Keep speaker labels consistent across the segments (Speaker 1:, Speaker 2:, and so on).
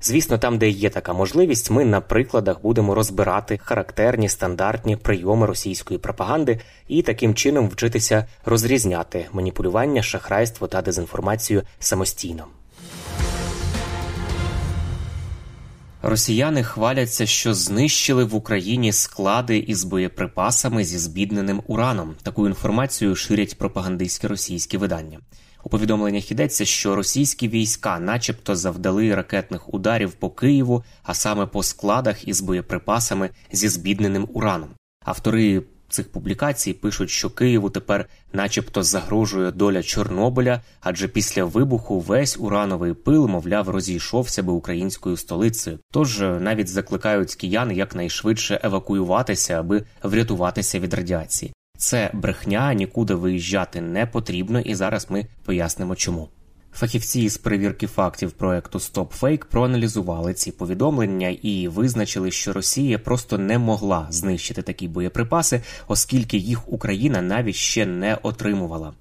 Speaker 1: Звісно, там, де є така можливість, ми на прикладах будемо розбирати характерні стандартні прийоми російської пропаганди і таким чином вчитися розрізняти маніпулювання, шахрайство та дезінформацію самостійно. Росіяни хваляться, що знищили в Україні склади із боєприпасами зі збідненим ураном. Таку інформацію ширять пропагандистські російські видання. У повідомленнях йдеться, що російські війська, начебто, завдали ракетних ударів по Києву, а саме по складах із боєприпасами зі збідненим ураном. Автори цих публікацій пишуть, що Києву тепер, начебто, загрожує доля Чорнобиля, адже після вибуху весь урановий пил, мовляв, розійшовся би українською столицею. Тож навіть закликають киян якнайшвидше евакуюватися, аби врятуватися від радіації. Це брехня, нікуди виїжджати не потрібно, і зараз ми пояснимо, чому. Фахівці з перевірки фактів проекту StopFake проаналізували ці повідомлення і визначили, що Росія просто не могла знищити такі боєприпаси, оскільки їх Україна навіть ще не отримувала.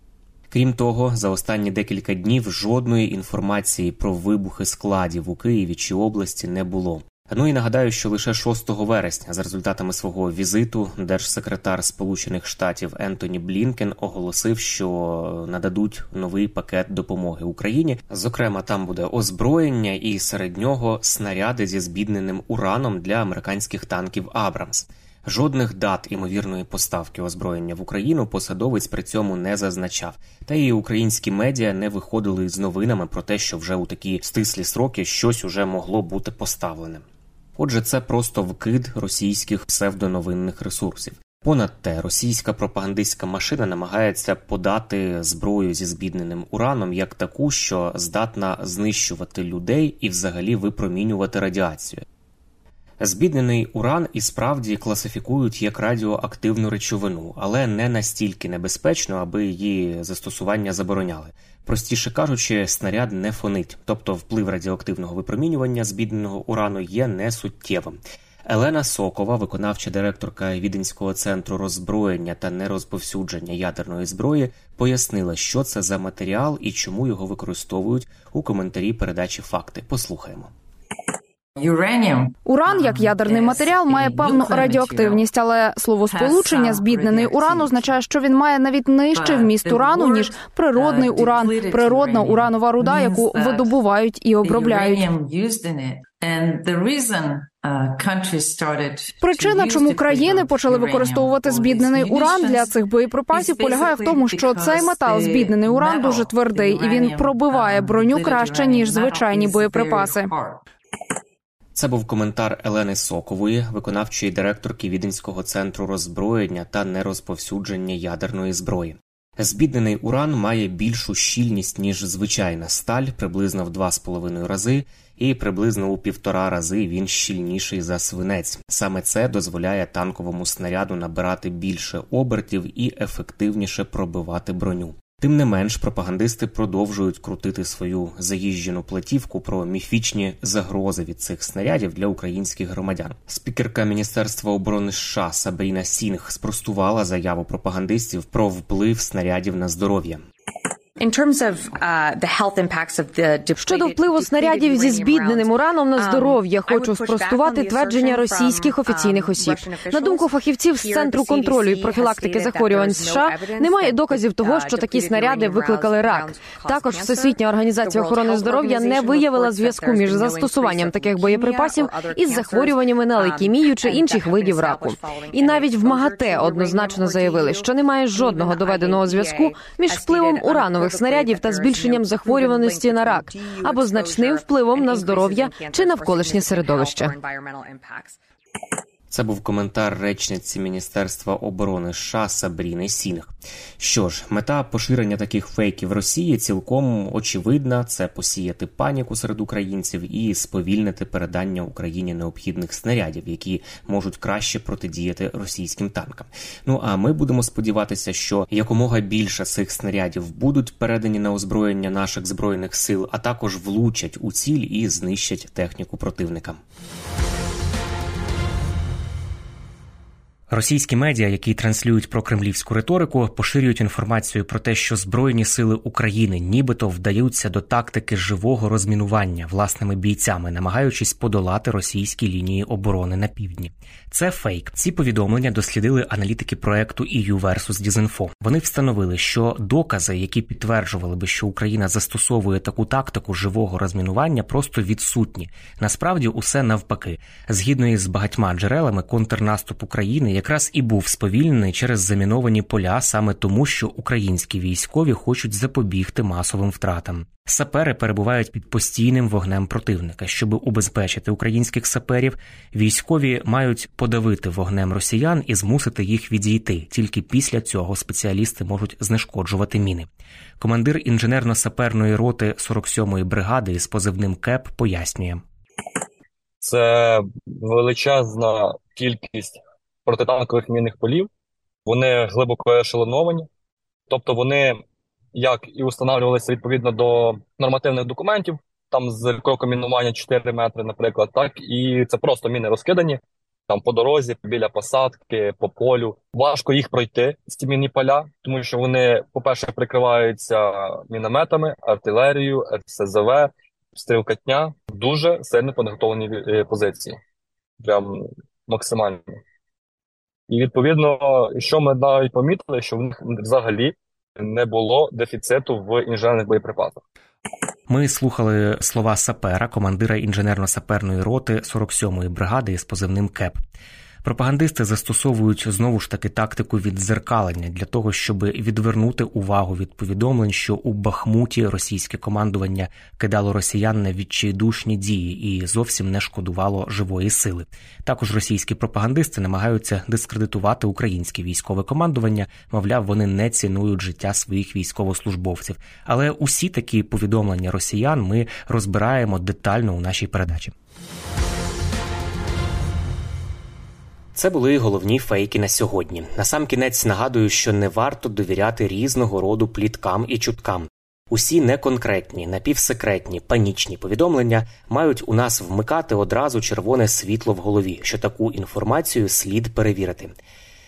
Speaker 1: Крім того, за останні декілька днів жодної інформації про вибухи складів у Києві чи області не було. Ну і нагадаю, що лише 6 вересня, за результатами свого візиту, держсекретар Сполучених Штатів Ентоні Блінкен оголосив, що нададуть новий пакет допомоги Україні. Зокрема, там буде озброєння і серед нього снаряди зі збідненим ураном для американських танків Абрамс. Жодних дат імовірної поставки озброєння в Україну посадовець при цьому не зазначав. Та і українські медіа не виходили з новинами про те, що вже у такі стислі сроки щось уже могло бути поставленим. Отже, це просто вкид російських псевдоновинних ресурсів. Понад те, російська пропагандистська машина намагається подати зброю зі збідненим ураном як таку, що здатна знищувати людей і взагалі випромінювати радіацію. Збіднений уран і справді класифікують як радіоактивну речовину, але не настільки небезпечно, аби її застосування забороняли. Простіше кажучи, снаряд не фонить, тобто вплив радіоактивного випромінювання збідненого урану є несуттєвим. Елена Сокова, виконавча директорка Віденського центру роззброєння та нерозповсюдження ядерної зброї, пояснила, що це за матеріал і чому його використовують у коментарі передачі факти. Послухаємо.
Speaker 2: Уран як ядерний матеріал має певну радіоактивність, але словосполучення збіднений уран означає, що він має навіть нижчий вміст урану ніж природний уран, природна уранова руда, яку видобувають і обробляють. Причина, чому країни почали використовувати збіднений уран для цих боєприпасів, полягає в тому, що цей метал збіднений уран дуже твердий і він пробиває броню краще ніж звичайні боєприпаси.
Speaker 1: Це був коментар Елени Сокової, виконавчої директорки Віденського центру роззброєння та нерозповсюдження ядерної зброї. Збіднений уран має більшу щільність ніж звичайна сталь, приблизно в 2,5 рази, і приблизно у півтора рази він щільніший за свинець. Саме це дозволяє танковому снаряду набирати більше обертів і ефективніше пробивати броню. Тим не менш, пропагандисти продовжують крутити свою заїжджену платівку про міфічні загрози від цих снарядів для українських громадян. Спікерка Міністерства оборони США Сабріна Сінг спростувала заяву пропагандистів про вплив снарядів на здоров'я.
Speaker 3: Uh, Щодо впливу снарядів зі збідненим ураном на
Speaker 4: um,
Speaker 3: здоров'я, хочу спростувати твердження російських офіційних
Speaker 4: um,
Speaker 3: осіб. На думку фахівців з центру контролю і профілактики захворювань США, немає доказів того,
Speaker 4: uh,
Speaker 3: що такі снаряди викликали рак. Також Всесвітня організація охорони здоров'я не виявила зв'язку між застосуванням таких боєприпасів із захворюваннями на
Speaker 4: um,
Speaker 3: лейкемію чи інших видів раку. І навіть в МАГАТЕ однозначно заявили, що немає жодного доведеного зв'язку між впливом уранових снарядів та збільшенням захворюваності на рак або значним впливом на здоров'я чи навколишнє середовище.
Speaker 1: Це був коментар речниці Міністерства оборони США Сабріни Сінг. Що ж, мета поширення таких фейків Росії цілком очевидна: це посіяти паніку серед українців і сповільнити передання Україні необхідних снарядів, які можуть краще протидіяти російським танкам. Ну а ми будемо сподіватися, що якомога більше цих снарядів будуть передані на озброєння наших збройних сил, а також влучать у ціль і знищать техніку противника. Російські медіа, які транслюють про кремлівську риторику, поширюють інформацію про те, що збройні сили України нібито вдаються до тактики живого розмінування власними бійцями, намагаючись подолати російські лінії оборони на півдні. Це фейк. Ці повідомлення дослідили аналітики проекту EU versus Disinfo. Вони встановили, що докази, які підтверджували би, що Україна застосовує таку тактику живого розмінування, просто відсутні. Насправді, усе навпаки, згідно із багатьма джерелами, контрнаступ України якраз і був сповільнений через заміновані поля саме тому, що українські військові хочуть запобігти масовим втратам. Сапери перебувають під постійним вогнем противника. Щоб убезпечити українських саперів, військові мають подавити вогнем росіян і змусити їх відійти. Тільки після цього спеціалісти можуть знешкоджувати міни. Командир інженерно-саперної роти 47-ї бригади із позивним КЕП пояснює:
Speaker 5: це величезна кількість протитанкових мінних полів. Вони глибоко ешелоновані, тобто вони як і встановлювалися відповідно до нормативних документів, там з кроком мінування 4 метри, наприклад, так і це просто міни розкидані там по дорозі, біля посадки, по полю. Важко їх пройти ці мінні поля, тому що вони, по-перше, прикриваються мінометами, артилерією, РСЗВ, стрілкатня. Дуже сильно підготовлені е, позиції, прям максимально. І відповідно, що ми навіть помітили, що в них взагалі не було дефіциту в інженерних боєприпасах.
Speaker 1: Ми слухали слова сапера, командира інженерно-саперної роти 47-ї бригади з позивним КЕП. Пропагандисти застосовують знову ж таки тактику віддзеркалення для того, щоб відвернути увагу від повідомлень, що у Бахмуті російське командування кидало росіян на відчайдушні дії і зовсім не шкодувало живої сили. Також російські пропагандисти намагаються дискредитувати українське військове командування, мовляв, вони не цінують життя своїх військовослужбовців. Але усі такі повідомлення росіян ми розбираємо детально у нашій передачі. Це були головні фейки на сьогодні. Насамкінець нагадую, що не варто довіряти різного роду пліткам і чуткам. Усі неконкретні, напівсекретні, панічні повідомлення мають у нас вмикати одразу червоне світло в голові, що таку інформацію слід перевірити